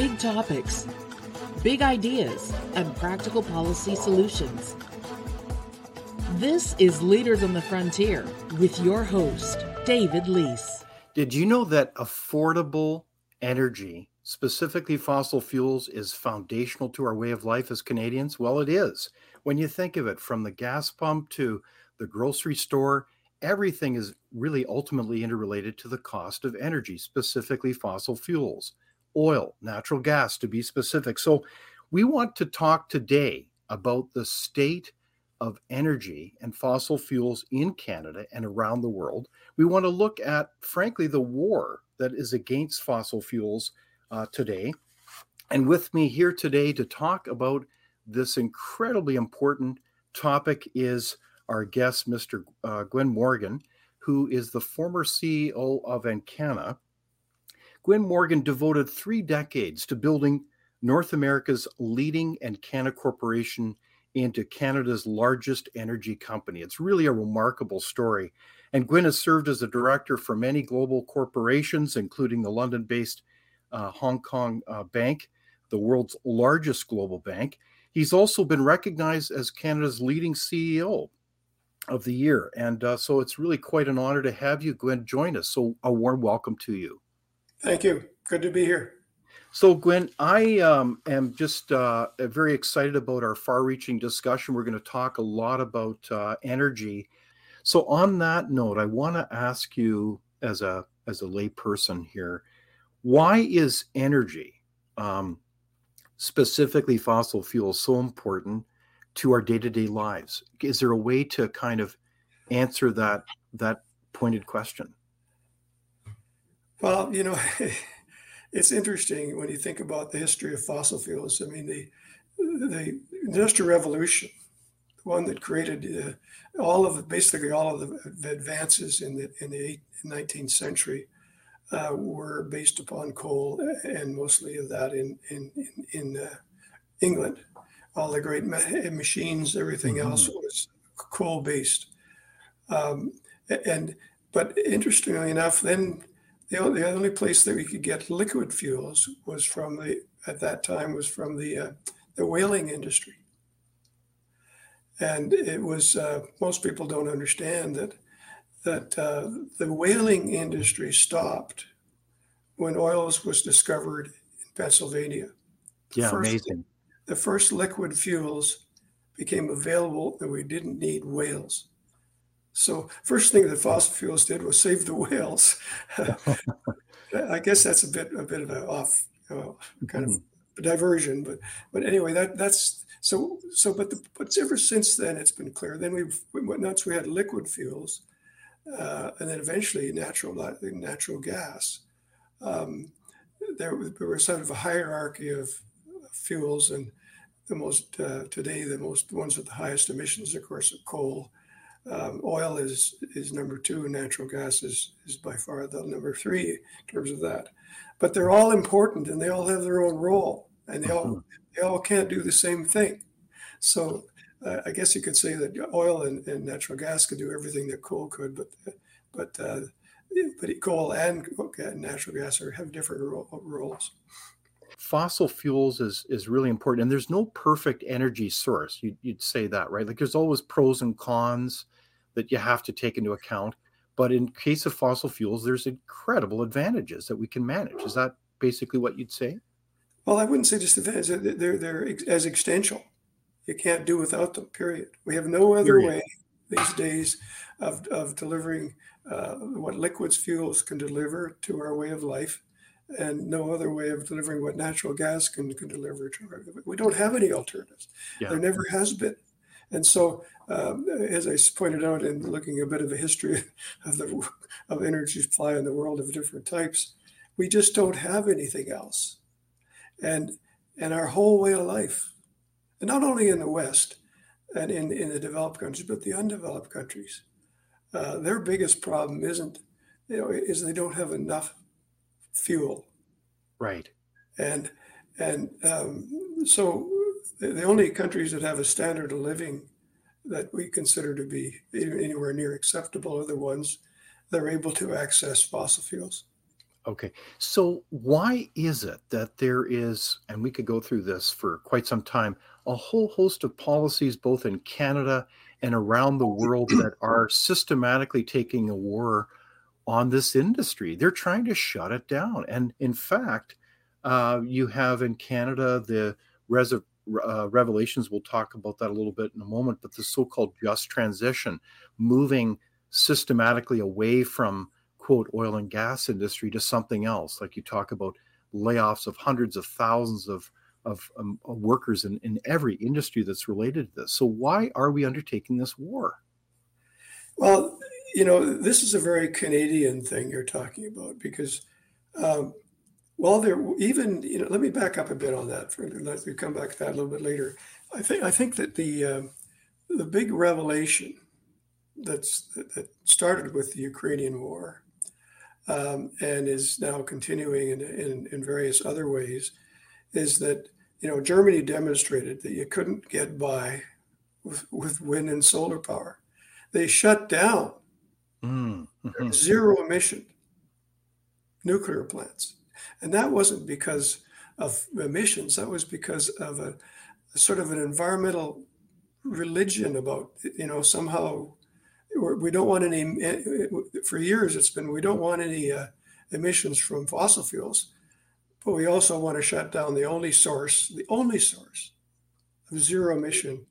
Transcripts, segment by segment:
big topics, big ideas, and practical policy solutions. This is Leaders on the Frontier with your host, David Leis. Did you know that affordable energy, specifically fossil fuels, is foundational to our way of life as Canadians? Well, it is. When you think of it, from the gas pump to the grocery store, everything is really ultimately interrelated to the cost of energy, specifically fossil fuels, oil, natural gas to be specific. So, we want to talk today about the state of energy and fossil fuels in Canada and around the world. We want to look at, frankly, the war that is against fossil fuels uh, today. And with me here today to talk about this incredibly important topic is our guest, Mr. Uh, Gwyn Morgan, who is the former CEO of Encana. Gwyn Morgan devoted three decades to building North America's leading Encana Corporation into Canada's largest energy company. It's really a remarkable story. And Gwyn has served as a director for many global corporations, including the London based uh, Hong Kong uh, Bank, the world's largest global bank. He's also been recognized as Canada's leading CEO of the year. And uh, so it's really quite an honor to have you, Gwyn, join us. So a warm welcome to you. Thank you. Good to be here. So, Gwyn, I um, am just uh, very excited about our far reaching discussion. We're going to talk a lot about uh, energy. So, on that note, I want to ask you as a as a layperson here, why is energy, um, specifically fossil fuels, so important to our day to day lives? Is there a way to kind of answer that that pointed question? Well, you know. it's interesting when you think about the history of fossil fuels. I mean, the the industrial revolution, the one that created uh, all of basically all of the advances in the in the 19th century, uh, were based upon coal, and mostly of that in in in, in uh, England. All the great ma- machines, everything mm-hmm. else was coal based. Um, and but interestingly enough, then the only, the only place that we could get liquid fuels was from the at that time was from the uh, the whaling industry, and it was uh, most people don't understand that that uh, the whaling industry stopped when oils was discovered in Pennsylvania. Yeah, first, amazing. The first liquid fuels became available, and we didn't need whales. So first thing that fossil fuels did was save the whales. I guess that's a bit a bit of an off uh, kind of mm-hmm. diversion, but but anyway, that that's so so. But the, but ever since then, it's been clear. Then we once we had liquid fuels, uh, and then eventually natural natural gas. Um, there, there was sort of a hierarchy of fuels, and the most uh, today the most ones with the highest emissions, of course, are coal um, oil is is number two, and natural gas is is by far the number three in terms of that. But they're all important, and they all have their own role, and they all mm-hmm. they all can't do the same thing. So uh, I guess you could say that oil and, and, natural gas could do everything that coal could, but but uh, but coal and natural gas are have different ro- roles fossil fuels is is really important and there's no perfect energy source you'd, you'd say that right? Like there's always pros and cons that you have to take into account but in case of fossil fuels there's incredible advantages that we can manage. Is that basically what you'd say? Well i wouldn't say just advantages they're they're as existential. You can't do without them period. We have no other period. way these days of, of delivering uh, what liquids fuels can deliver to our way of life and no other way of delivering what natural gas can, can deliver to our, we don't have any alternatives yeah. there never has been and so um, as i pointed out in looking a bit of a history of the of energy supply in the world of different types we just don't have anything else and and our whole way of life and not only in the west and in, in the developed countries but the undeveloped countries uh, their biggest problem isn't you know is they don't have enough fuel. Right. And and um, so the only countries that have a standard of living that we consider to be anywhere near acceptable are the ones that are able to access fossil fuels. Okay. So, why is it that there is, and we could go through this for quite some time, a whole host of policies, both in Canada and around the world, that are systematically taking a war on this industry? They're trying to shut it down. And in fact, uh, you have in Canada the res- uh, revelations. We'll talk about that a little bit in a moment, but the so called just transition, moving systematically away from quote oil and gas industry to something else like you talk about layoffs of hundreds of thousands of of um, workers in, in every industry that's related to this so why are we undertaking this war well you know this is a very canadian thing you're talking about because um, well there even you know let me back up a bit on that for let me come back to that a little bit later i think i think that the uh, the big revelation that's that started with the ukrainian war um, and is now continuing in, in, in various other ways, is that you know Germany demonstrated that you couldn't get by with, with wind and solar power. They shut down mm-hmm. zero emission nuclear plants, and that wasn't because of emissions. That was because of a, a sort of an environmental religion about you know somehow we don't want any eh, for years it's been we don't want any uh, emissions from fossil fuels but we also want to shut down the only source the only source of zero emission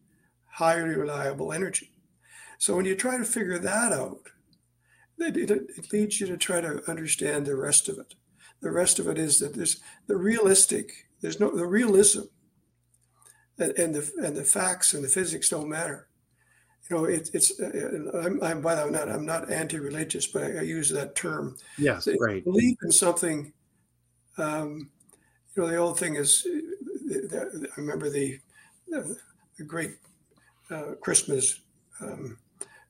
highly reliable energy so when you try to figure that out it, it, leads you to try to understand the rest of it the rest of it is that there's the realistic there's no the realism and, and the and the facts and the physics don't matter you know, it, it's. Uh, I'm, I'm by the way, not I'm not anti-religious, but I, I use that term. Yes, so right. Believe in something. Um, you know, the old thing is. Uh, I remember the uh, the great uh, Christmas um,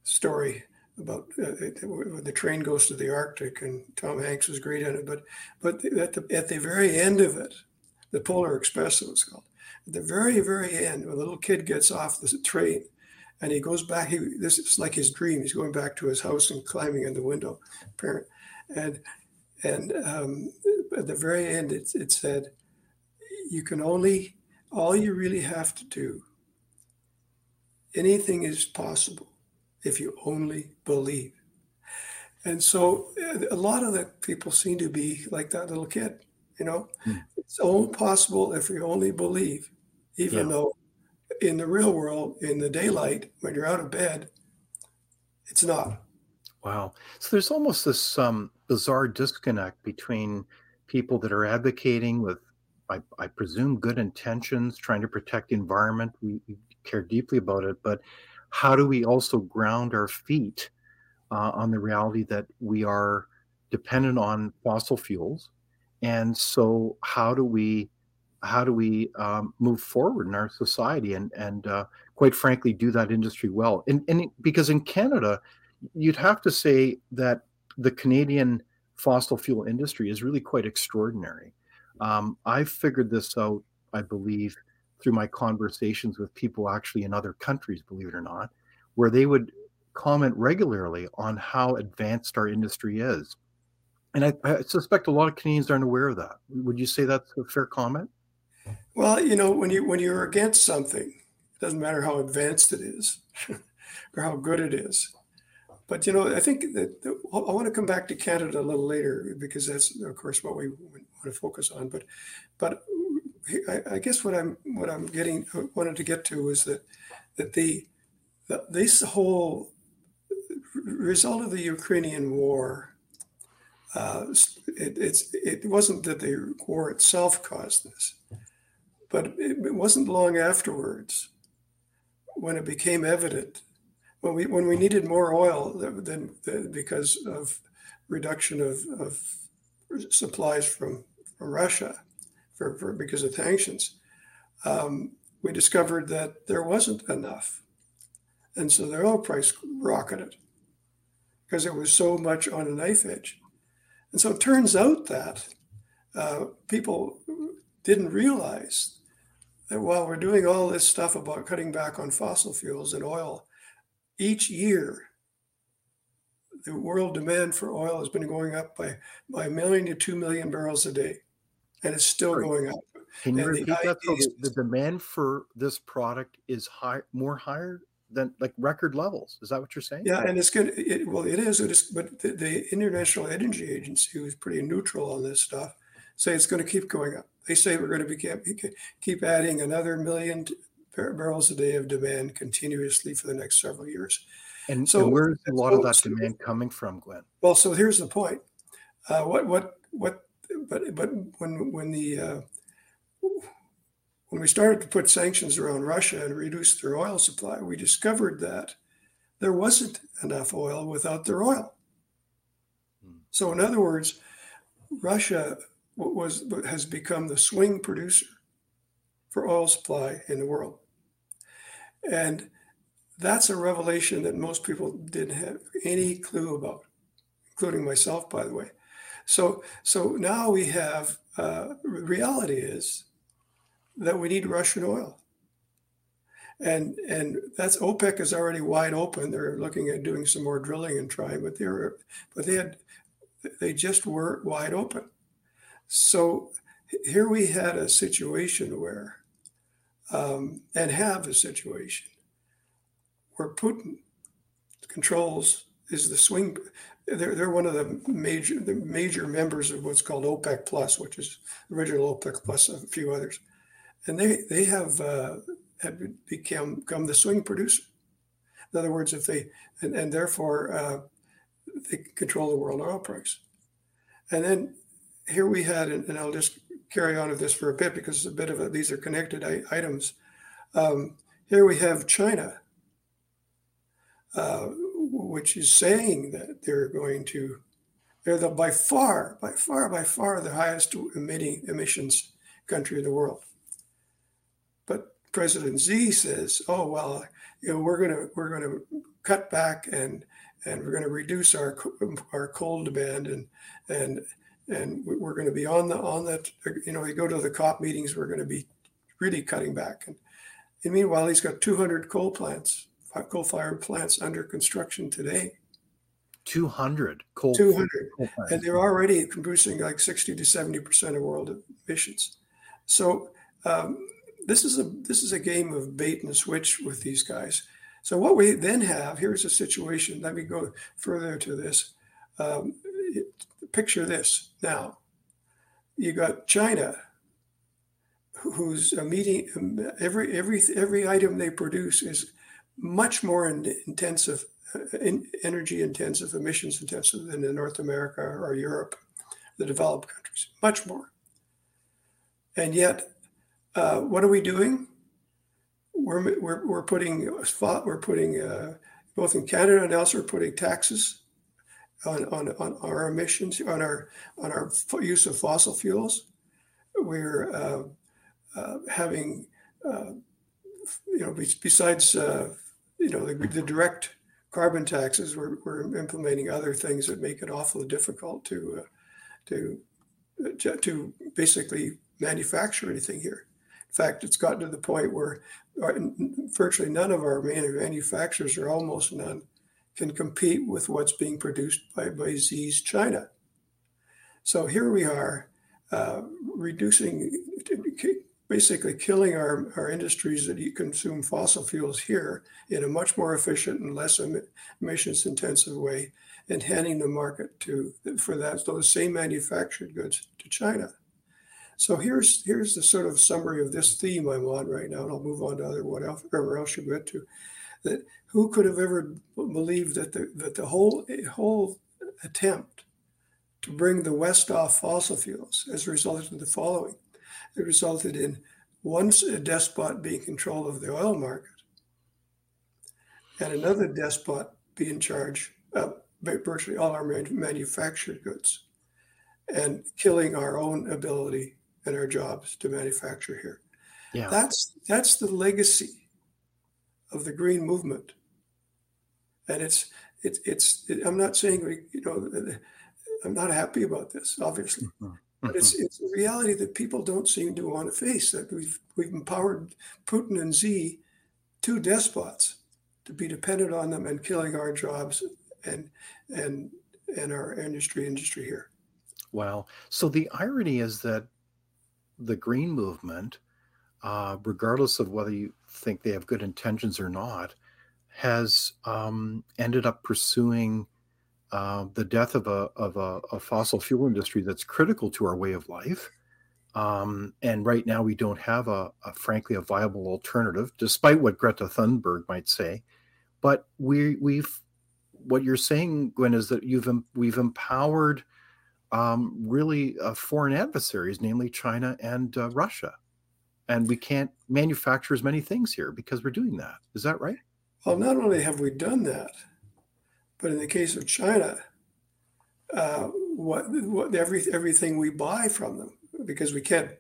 story about uh, the train goes to the Arctic, and Tom Hanks was great in it. But but at the at the very end of it, the Polar Express it was called. At the very very end, when the little kid gets off the train and he goes back. He this is like his dream. He's going back to his house and climbing in the window, parent, and and um, at the very end, it, it said, "You can only all you really have to do. Anything is possible if you only believe." And so, a lot of the people seem to be like that little kid. You know, hmm. it's all possible if you only believe, even yeah. though in the real world, in the daylight, when you're out of bed, it's not. Wow. So there's almost this um, bizarre disconnect between people that are advocating with, I, I, presume, good intentions, trying to protect the environment. We, we, care deeply about it, but how do we also ground our feet uh, on the reality that we are dependent on fossil fuels? And so, how do we how do we um, move forward in our society and and uh, quite frankly do that industry well and, and because in canada you'd have to say that the canadian fossil fuel industry is really quite extraordinary um, i've figured this out i believe through my conversations with people actually in other countries believe it or not where they would comment regularly on how advanced our industry is and I, I suspect a lot of canadians aren't aware of that would you say that's a fair comment well, you know, when you when you're against something, it doesn't matter how advanced it is or how good it is. But you know, I think that I want to come back to Canada a little later because that's, of course, what we want to focus on. But, but I, guess what I'm what I'm getting wanted to get to is that that the, the this whole result of the Ukrainian war. Uh, it, it's it wasn't that the war itself caused this but it wasn't long afterwards when it became evident when we when we needed more oil than, than because of reduction of, of supplies from, from Russia for, for because of sanctions. Um, we discovered that there wasn't enough, and so the oil price rocketed because there was so much on a knife edge. And so it turns out that uh, people didn't realize that while we're doing all this stuff about cutting back on fossil fuels and oil, each year the world demand for oil has been going up by by a million to two million barrels a day, and it's still Sorry. going up. Can you and repeat that? The, the, demand for this product is high, more higher than like record levels. Is that what you're saying? Yeah, and it's good. It, well, it is. It is. But the, the International Energy Agency, who's pretty neutral on this stuff, say it's going to keep going up. They say we're going to be keep, keep adding another million barrels a day of demand continuously for the next several years. And so, and where's a lot so, of that demand coming from, Glenn? Well, so here's the point. Uh, what what what? But but when when the uh, when we started to put sanctions around Russia and reduce their oil supply, we discovered that there wasn't enough oil without their oil. Hmm. So, in other words, Russia was has become the swing producer for oil supply in the world, and that's a revelation that most people didn't have any clue about, including myself, by the way. So, so now we have uh, reality is that we need Russian oil. And and that's OPEC is already wide open. They're looking at doing some more drilling and trying, but they were but they had they just were wide open. So here we had a situation where um, and have a situation where Putin controls is the swing. They're, they're one of the major the major members of what's called OPEC Plus, which is original OPEC Plus, a few others and they they have uh, have become become the swing producer. In other words, if they and, and therefore uh, they control the world oil price. And then here we had, and, I'll just carry on with this for a bit because it's a bit of a, these are connected items. Um, here we have China, uh, which is saying that they're going to, they're the by far, by far, by far the highest emitting emissions country in the world. But President Xi says, "Oh well, you know, we're going to we're to cut back and and we're going to reduce our our coal demand and and and we're going to be on the on that you know, we go to the COP meetings, we're going to be really cutting back. And, and meanwhile, he's got 200 coal plants, coal-fired plants under construction today. 200 coal 200 coal and they're already producing like 60 to 70 percent of world emissions so um, this is a this is a game of bait and switch with these guys. So what we then have here's a situation. Let me go further to this. Um, picture this now. You got China, who's meeting every every every item they produce is much more in, intensive, uh, in, energy intensive, emissions intensive than in North America or Europe, the developed countries, much more. And yet uh, what are we doing? We're, we're, we're putting we're putting uh, both in Canada and elsewhere putting taxes on, on, on our emissions on our on our use of fossil fuels. We're uh, uh having uh, you know besides you know the, the, direct carbon taxes, we're, we're implementing other things that make it awfully difficult to to to basically manufacture anything here. In fact, it's gotten to the point where uh, virtually none of our manufacturers, or almost none, can compete with what's being produced by, by Xi's China. So here we are, uh, reducing, basically killing our, our industries that consume fossil fuels here in a much more efficient and less emissions intensive way, and handing the market to for that those same manufactured goods to China. So here's here's the sort of summary of this theme I'm on right now, and I'll move on to other whatever else you get to. That who could have ever believed that the that the whole whole attempt to bring the West off fossil fuels has resulted in the following. It resulted in one despot being in control of the oil market, and another despot be in charge of virtually all our manufactured goods, and killing our own ability and our jobs to manufacture here. Yeah. That's that's the legacy of the green movement. And it's it's it's it, I'm not saying we, you know I'm not happy about this, obviously. Mm-hmm. But it's mm-hmm. it's a reality that people don't seem to want to face that we've we've empowered Putin and Xi, two despots, to be dependent on them and killing our jobs and and and our industry industry here. Wow. So the irony is that the green movement, uh, regardless of whether you think they have good intentions or not, has um, ended up pursuing uh, the death of a of a, a, fossil fuel industry that's critical to our way of life. Um, and right now, we don't have a, a, frankly a viable alternative, despite what Greta Thunberg might say. But we we've what you're saying, Gwyn, is that you've we've empowered um, really uh, foreign adversaries, namely China and uh, Russia, and we can't manufacture as many things here because we're doing that. Is that right? Well, not only have we done that, but in the case of China, uh, what, what every, everything we buy from them, because we can't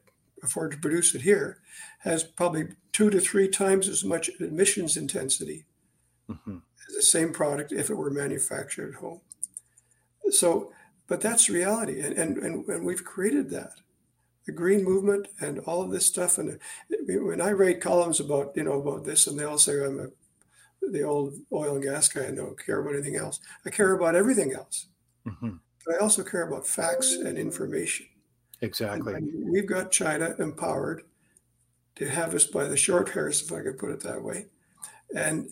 afford to produce it here, has probably two to three times as much emissions intensity mm-hmm. as the same product if it were manufactured at home. So, but that's reality, and, and, and, and we've created that the green movement and all of this stuff. And when I write columns about you know about this, and they all say I'm a the old oil and gas guy. I don't care about anything else. I care about everything else. Mm-hmm. But I also care about facts and information. Exactly. And, and we've got China empowered to have us by the short hairs, if I could put it that way. And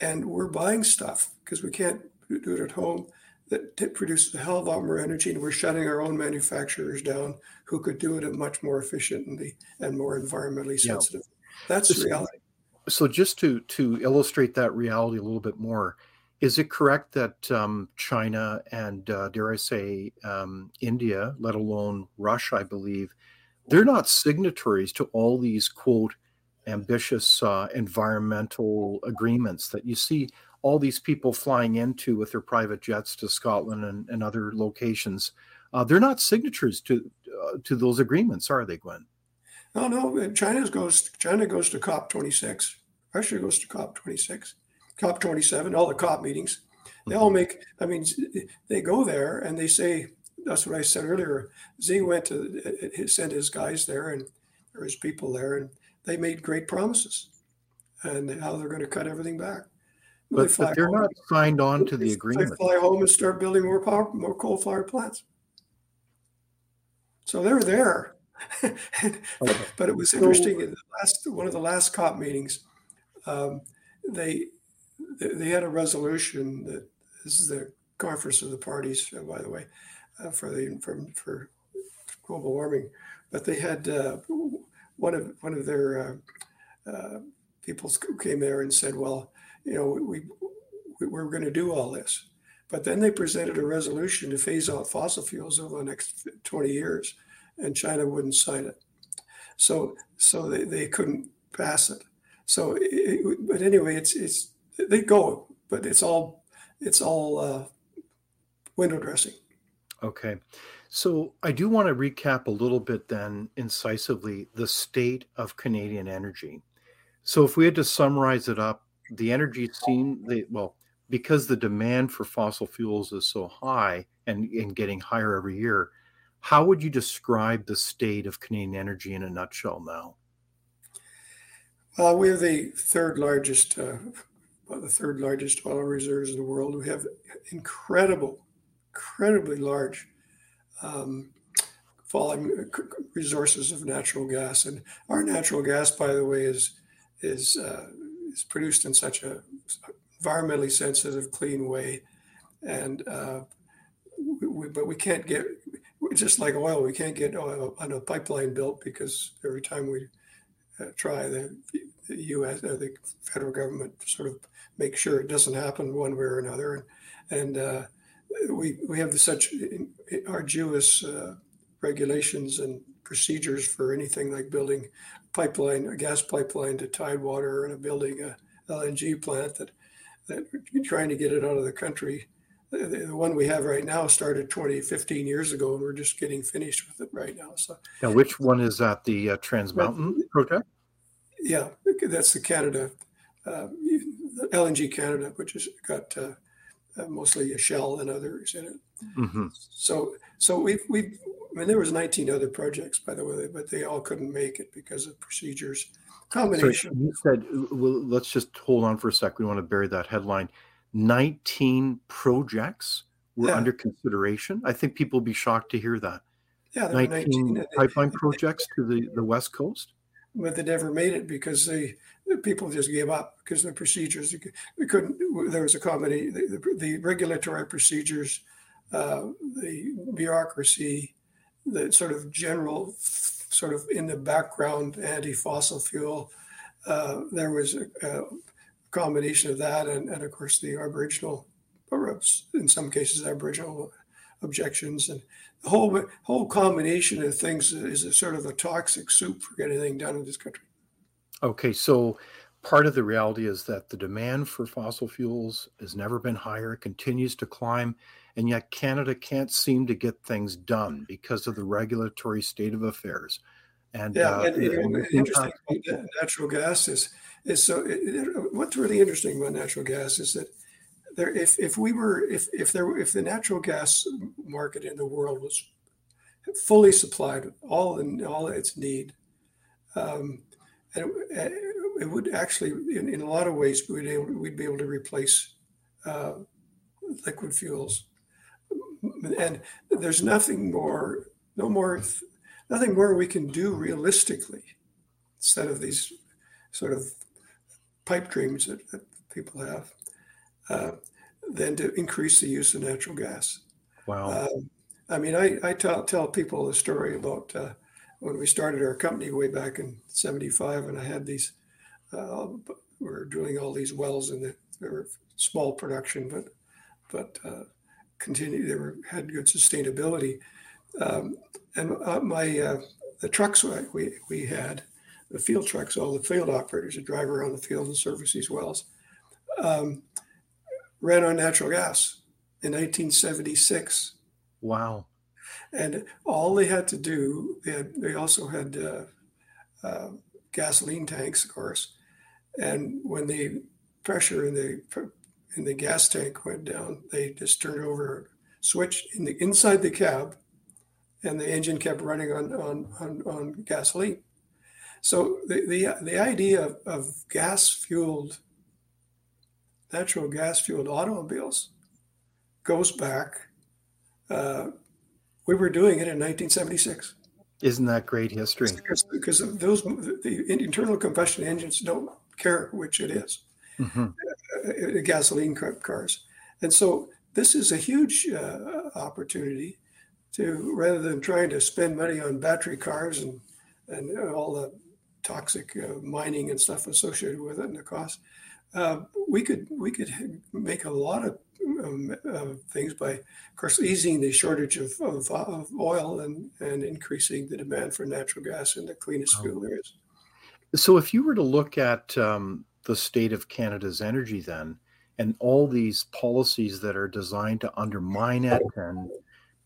and we're buying stuff because we can't do it at home that produces a hell of a lot more energy, and we're shutting our own manufacturers down who could do it much more efficiently and more environmentally sensitive. Yeah. That's reality so just to to illustrate that reality a little bit more is it correct that um, china and uh, dare i say um, india let alone russia i believe they're not signatories to all these quote ambitious uh, environmental agreements that you see all these people flying into with their private jets to scotland and, and other locations uh, they're not signatories to uh, to those agreements are they gwyn no, no. China goes. China goes to COP 26. Russia goes to COP 26, COP 27, all the COP meetings. They all mm-hmm. make. I mean, they go there and they say. That's what I said earlier. Xi went to sent his guys there and or his people there, and they made great promises, and how they're going to cut everything back. But, they home, not signed on to the agreement. They fly home and start building more power, more coal-fired plants. So they're there. but, but, it was interesting in the last one of the last COP meetings, um, they they had a resolution that this is the conference of the parties, uh, by the way, uh, for the for, for global warming, but they had uh, one of one of their uh, uh, people came there and said, well, you know, we, we we're going to do all this. But then they presented a resolution to phase out fossil fuels over the next 20 years and China wouldn't sign it. So, so they, they couldn't pass it. So, it, but anyway, it's it's they go, but it's all it's all uh, window dressing. Okay. So I do want to recap a little bit then incisively the state of Canadian energy. So if we had to summarize it up, the energy scene, the well, because the demand for fossil fuels is so high and, and getting higher every year, how would you describe the state of Canadian energy in a nutshell now? Uh, we have the third largest, uh, the third largest oil reserves in the world. We have incredible, incredibly large um, falling resources of natural gas, and our natural gas, by the way, is is uh, is produced in such a environmentally sensitive, clean way, and uh, we, but we can't get just like oil, we can't get oil on a pipeline built because every time we uh, try, the, the U.S. Uh, the federal government sort of make sure it doesn't happen one way or another, and, and uh, we we have such arduous uh, regulations and procedures for anything like building a pipeline, a gas pipeline to Tidewater, and building a LNG plant that that trying to get it out of the country the, the one we have right now started 20, 15 years ago, and we're just getting finished with it right now. So, now which one is that? The uh, Trans Mountain project? Yeah, that's the Canada, uh, the LNG Canada, which has got uh, uh, mostly a Shell and others in it. Mm-hmm. So, so we've we've. I mean, there was 19 other projects, by the way, but they all couldn't make it because of procedures. Combination. So you said, well, let's just hold on for a sec. We want to bury that headline 19 projects were yeah. under consideration. I think people will be shocked to hear that. Yeah, 19, 19 pipeline projects to the, the West Coast. But they never made it because they people just gave up because the procedures we couldn't. There was a comedy. The, the, the regulatory procedures, uh, the bureaucracy, the sort of general, sort of in the background anti-fossil fuel. Uh, there was a, a, combination of that, and, and of course the Aboriginal, uh, in some cases Aboriginal objections, and the whole whole combination of things is a sort of a toxic soup for getting anything done in this country. Okay, so part of the reality is that the demand for fossil fuels has never been higher, it continues to climb, and yet Canada can't seem to get things done because of the regulatory state of affairs. And yeah, uh, and, you know, interesting natural gas is is so. It, it, what's really interesting about natural gas is that there, if if we were if if there if the natural gas market in the world was fully supplied, all in all its need, um, and it, it, would actually, in, in a lot of ways, we'd, able, we'd be able to replace uh, liquid fuels. And there's nothing more, no more, nothing more we can do realistically instead of these sort of pipe dreams that, that people have, uh, than to increase the use of natural gas. Wow. Um, I mean, I, I tell, tell people a story about uh, when we started our company way back in 75 and I had these, uh, we were drilling all these wells and they were small production, but, but uh, continue, they were, had good sustainability. Um, and uh, my, uh, the trucks we, we had, the field trucks, all the field operators that drive around the field and service these wells, um, ran on natural gas in 1976. Wow. And all they had to do, they, had, they also had uh, uh, gasoline tanks, of course. And when the pressure in the in the gas tank went down, they just turned over a switch in the inside the cab, and the engine kept running on on on, on gasoline. So the the, the idea of, of gas fueled natural gas fueled automobiles goes back uh, we were doing it in 1976. Isn't that great history? Because those the internal combustion engines don't care which it is, mm-hmm. uh, gasoline cars, and so this is a huge uh, opportunity to rather than trying to spend money on battery cars and and all the toxic uh, mining and stuff associated with it and the cost. Uh, we could we could make a lot of um, uh, things by, of course, easing the shortage of, of, of, oil and, and increasing the demand for natural gas in the cleanest fuel there is. So, if you were to look at um, the state of Canada's energy, then, and all these policies that are designed to undermine it and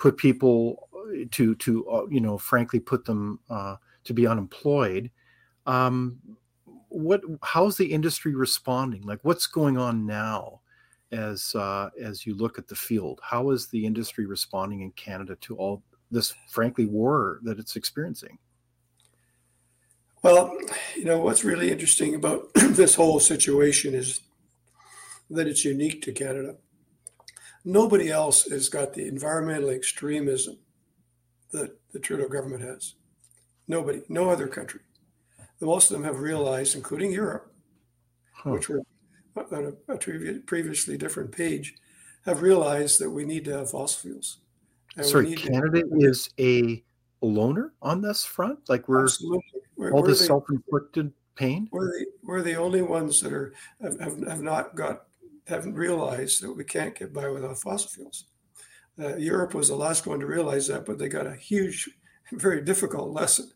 put people to to uh, you know, frankly, put them uh, to be unemployed. Um, what how's the industry responding? Like, what's going on now? as uh, as you look at the field? How is the industry responding in Canada to all this, frankly, war that it's experiencing? Well, you know what's really interesting about this whole situation is that it's unique to Canada. Nobody else has got the environmental extremism that the Trudeau government has. Nobody, no other country. Most of them have realized, including Europe, huh. which were on a, previously different page, have realized that we need to have fossil fuels. And Sorry, Canada to- is a loner on this front? Like we're Absolutely. We're, all this self-inflicted pain? We're the, we're the only ones that are have, have not got haven't realized that we can't get by without fossil fuels. Uh, Europe was the last one to realize that, but they got a huge, very difficult lesson.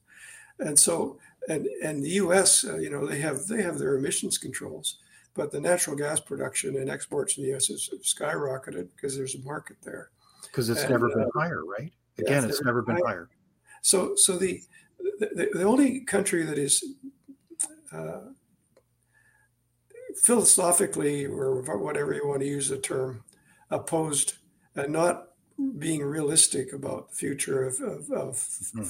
And so, and and the U.S., uh, you know, they have they have their emissions controls, but the natural gas production and exports in the U.S. has skyrocketed because there's a market there. Because it's and, never been uh, higher, right? Again, yeah, it's, never been higher. higher. So, so the, the the only country that is uh, philosophically or whatever you want to use the term opposed and not being realistic about the future of, of, of mm-hmm.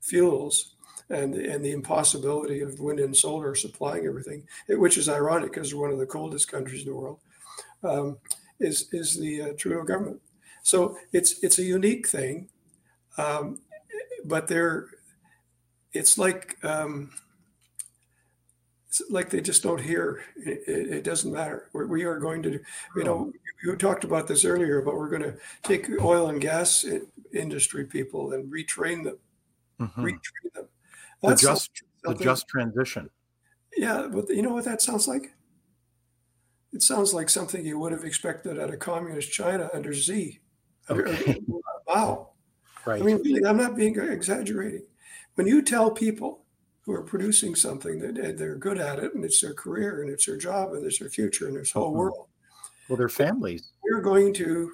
fuels and and the impossibility of wind and solar supplying everything, which is ironic because we're one of the coldest countries in the world. um, is is the uh, Trudeau government. So it's it's a unique thing, um, but they're it's like um, like they just don't hear. It, it, doesn't matter. We're, we are going to, you know, you talked about this earlier, but we're going to take oil and gas industry people and retrain them. Mm-hmm. Retrain them. That's the just the just transition. Yeah, but you know what that sounds like? It sounds like something you would have expected at a communist China under Xi. Okay. Wow. Right. I mean, I'm not being exaggerating. When you tell people who are producing something that they're good at it and it's their career and it's their job and it's their future and their whole mm-hmm. world. Well, their families. We're going to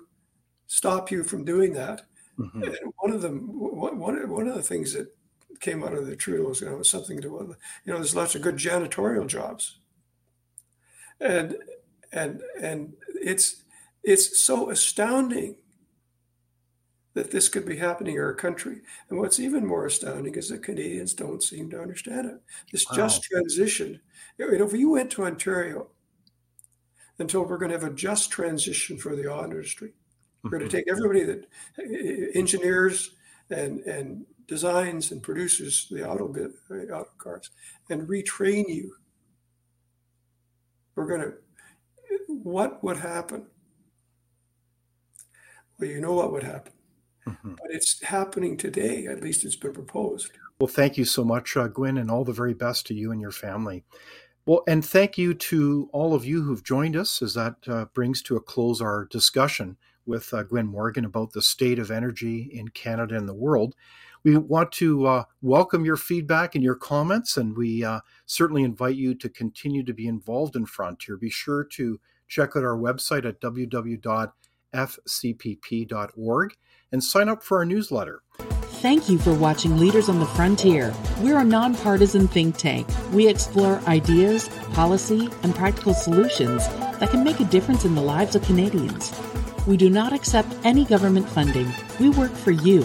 stop you from doing that. Mm-hmm. And one of them, one, one of the things that came out of the Trudeau's, you know, was something to, you know, there's lots of good janitorial jobs. And, and, and it's, it's so astounding that this could be happening in our country. And what's even more astounding is that Canadians don't seem to understand it. This wow. just transition. You know, if you went to Ontario and told we're going to have a just transition for the auto industry, we're going to mm-hmm. take everybody that eh, engineers and and designs and produces the auto bit, auto cars and retrain you. We're going to. What would happen? Well, you know what would happen Mm-hmm. But it's happening today. At least it's been proposed. Well, thank you so much, uh, Gwyn, and all the very best to you and your family. Well, and thank you to all of you who've joined us as that uh, brings to a close our discussion with uh, Gwyn Morgan about the state of energy in Canada and the world. We want to uh, welcome your feedback and your comments, and we uh, certainly invite you to continue to be involved in Frontier. Be sure to check out our website at www.fcpp.org and sign up for our newsletter. Thank you for watching Leaders on the Frontier. We're a nonpartisan think tank. We explore ideas, policy, and practical solutions that can make a difference in the lives of Canadians. We do not accept any government funding. We work for you.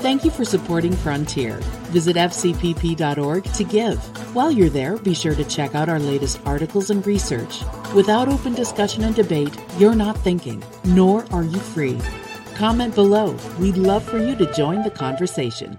Thank you for supporting Frontier. Visit fcpp.org to give. While you're there, be sure to check out our latest articles and research. Without open discussion and debate, you're not thinking, nor are you free. Comment below. We'd love for you to join the conversation.